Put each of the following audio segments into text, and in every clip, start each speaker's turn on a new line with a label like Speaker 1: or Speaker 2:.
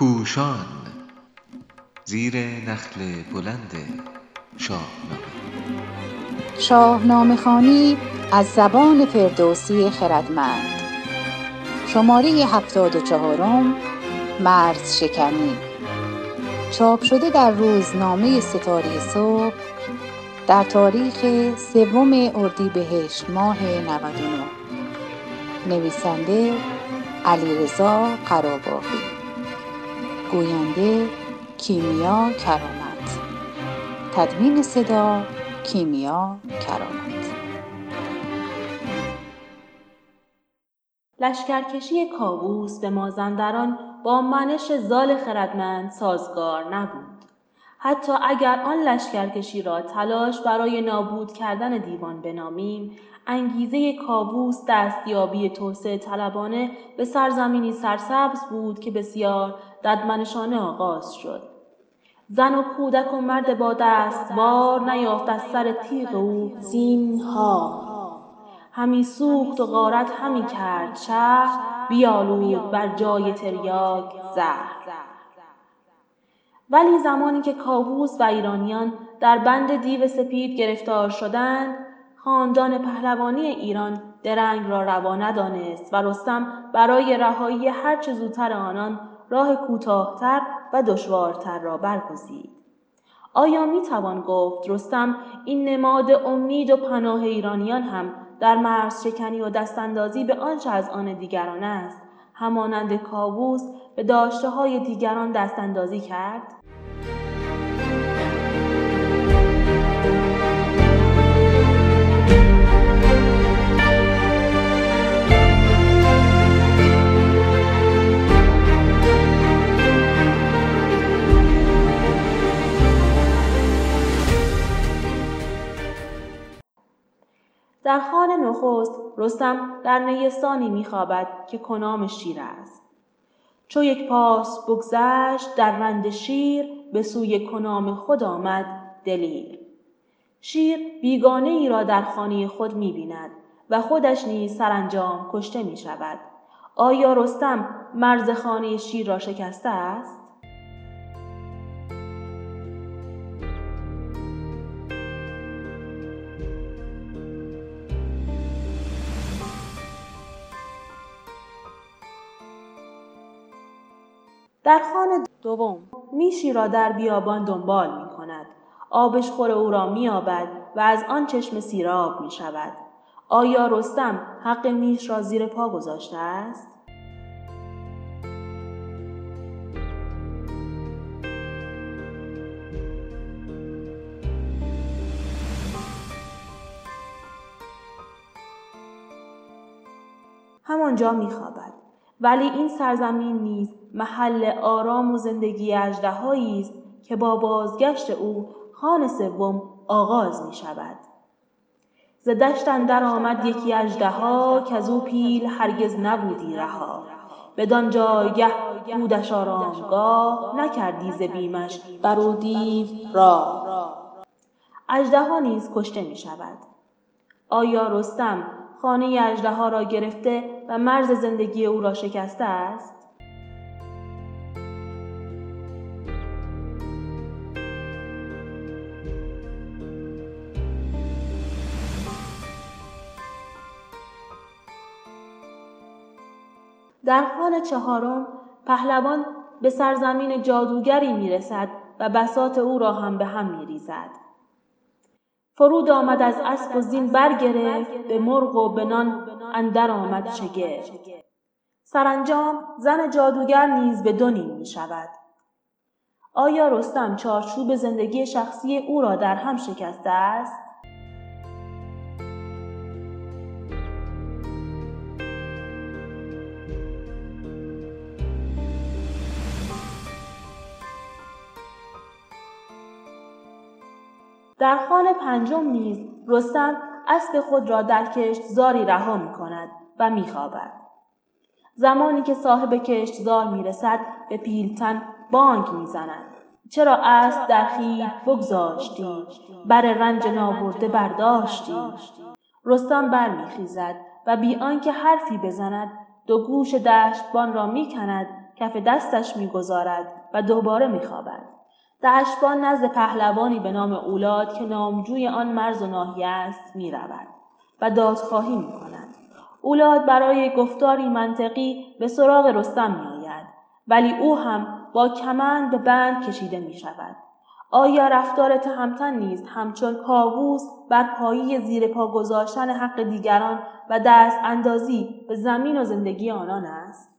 Speaker 1: پوشان زیر نخل بلند شاهنامه.
Speaker 2: شاهنامه خانی از زبان فردوسی خردمند. شماره هفتاد و چهارم مرز شکنی. چاپ شده در روزنامه ستاره صبح در تاریخ سوم اردیبهشت ماه 99 نویسنده علیرضا قراباغی گوینده کیمیا کرامت. تدوین صدا کیمیا کرامت.
Speaker 3: لشکرکشی کاووس به مازندران با منش زال خردمند سازگار نبود. حتی اگر آن لشکرکشی را تلاش برای نابود کردن دیوان بنامیم انگیزه کاووس دستیابی توسعه طلبانه به سرزمینی سرسبز بود که بسیار ددمنشانه آغاز شد. زن و کودک و مرد با دستوار نیافت از سر تیغ او زینها همی سوخت و غارت همی کرد شهر بیالود بر جای تریاک زهر. ولی زمانی که کاووس و ایرانیان در بند دیو سپید گرفتار شدند خاندان پهلوانی ایران درنگ را روا ندانست و رستم برای رهایی هرچه زودتر آنان راه کوتاهتر و دشوارتر را برگزید. آیا می توان گفت رستم این نماد امید و پناه ایرانیان هم در مرز شکنی و دستاندازی به آنچه از آن دیگران است همانند کاووس به داشته های دیگران دستاندازی کرد؟ در خوان نخست رستم در نیستانی میخوابد که کنام شیر است. چو یک پاس بگذشت رند شیر به سوی کنام خود آمد دلیر. شیر بیگانه ای را در خانه خود می‌بیند و خودش نیز سرانجام کشته می‌شود. آیا رستم مرز خانه شیر را شکسته است؟ در خوان دوم میشی را در بیابان دنبال می کند. آبشخور او را مییابد و از آن چشمه سیراب می شود. آیا رستم حق میش را زیر پا گذاشته است؟ همانجا میخوابد ولی این سرزمین نیز محل آرام و زندگی اژدهایی است که با بازگشت او خان سوم آغاز می شود. ز دشت اندر آمد یکی اژدها کز او پیل هرگز نبودی رها. بدان جایگه بودش آرامگاه نکردی ز بیمش بر او دیو راه. اژدها نیز کشته می شود آیا رستم خانه اژدها را گرفته و مرز زندگی او را شکسته است؟ در خوان چهارم پهلوان به سرزمین جادوگری می‌رسد و بساط او را هم به هم میریزد. فرود آمد از اسب و زین برگرفت به مرغ و به نان اندر آمد شگفت. سرانجام زن جادوگر نیز به دو نیم می شود آیا رستم چارچوب زندگی شخصی او را در هم شکسته است؟ در خوان پنجم نیز رستم اسب خود را در کشتزاری رها می کند و می خوابد. زمانی که صاحب کشتزار می رسد به پیلتن بانگ می زند. چرا اسب در خیل بگذاشتی بر رنج نابرده برداشتی رستم برمیخیزد و بی آنکه حرفی بزند دو گوش دشتبان را می‌کند کف دستش می‌گذارد و دوباره میخوابد دشبان نزد پهلوانی به نام اولاد که نامجوی آن مرز و ناحیه است می‌رود و دادخواهی می‌کند اولاد برای گفتاری منطقی به سراغ رستم میآید ولی او هم با کمند به بند کشیده می شود. آیا رفتار تهمتن نیست همچون کاووس بر پایی زیر پا گذاشتن حق دیگران و دست اندازی به زمین و زندگی آنان است؟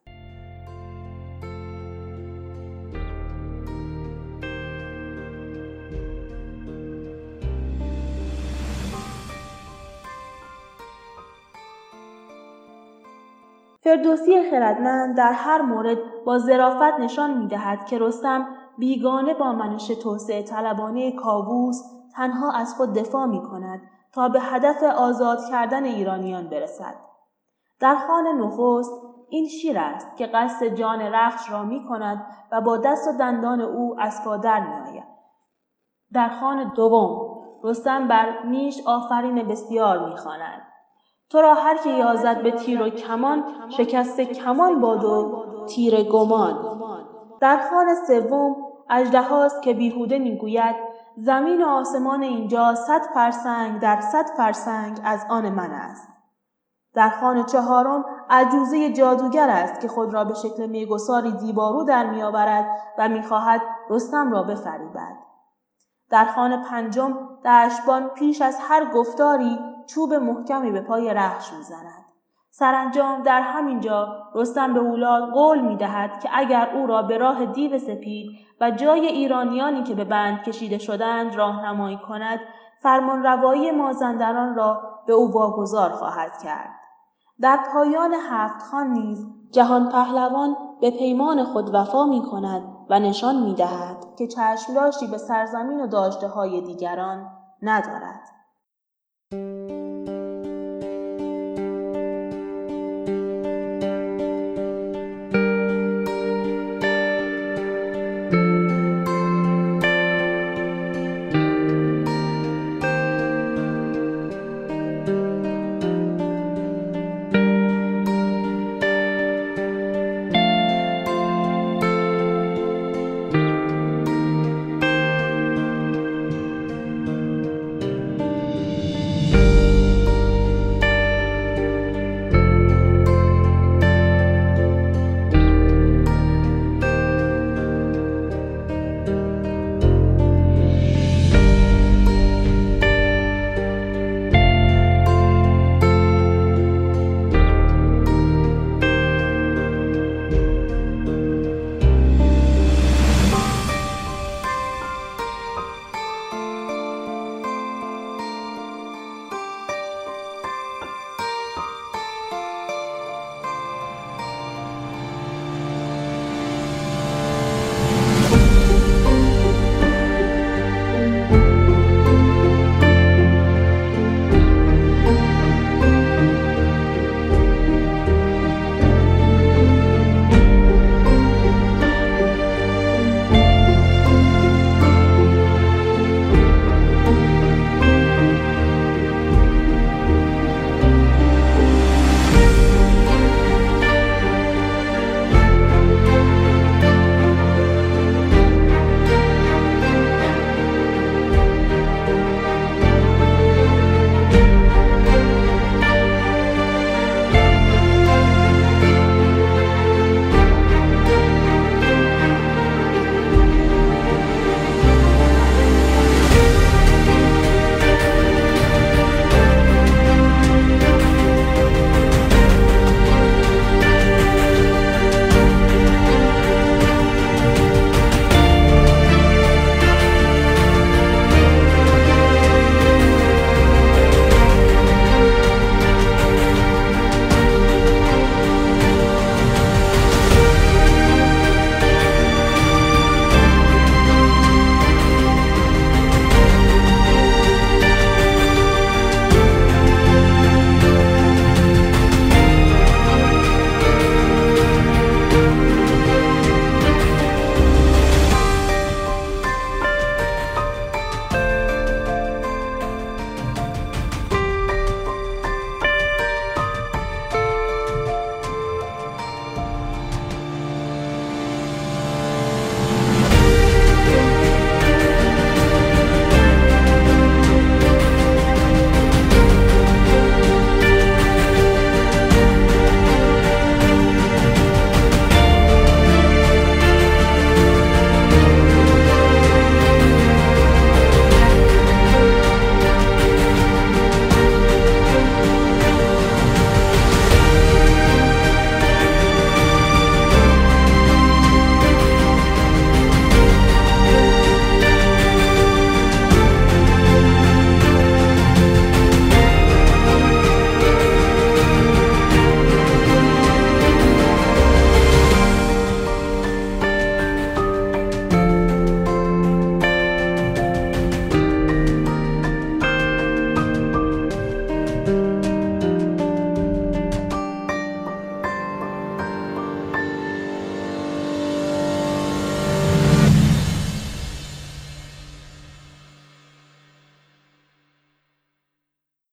Speaker 3: فردوسی خردمند در هر مورد با ظرافت نشان می دهد که رستم بیگانه با منش توسعه طلبانه کاووس تنها از خود دفاع می کند تا به هدف آزاد کردن ایرانیان برسد. در خان نخست این شیر است که قصد جان رخش را می کند و با دست و دندان او از پادر می آید. در خان دوم رستم بر نیش آفرین بسیار می خاند. تو را هر که یازد به تیر و کمان شکست کمان باد و تیر گمان. در خان سوم اژدهاست که بیهوده می‌گوید زمین و آسمان اینجا صد فرسنگ در صد فرسنگ از آن من است. در خان چهارم عجوزه جادوگر است که خود را به شکل میگساری دیبارو در میآورد و می‌خواهد رستم را بفریبد. در خان پنجم دشبان پیش از هر گفتاری چوب محکمی به پای رخش می‌زند سرانجام در همین جا رستم به اولاد قول می دهد که اگر او را به راه دیو سپید و جای ایرانیانی که به بند کشیده شدند راهنمایی کند فرمان روایی مازندران را به او واگذار خواهد کرد. در پایان هفت خان نیز جهان پهلوان به پیمان خود وفا می کند و نشان می دهد که چشمداشتی به سرزمین و داشته دیگران ندارد.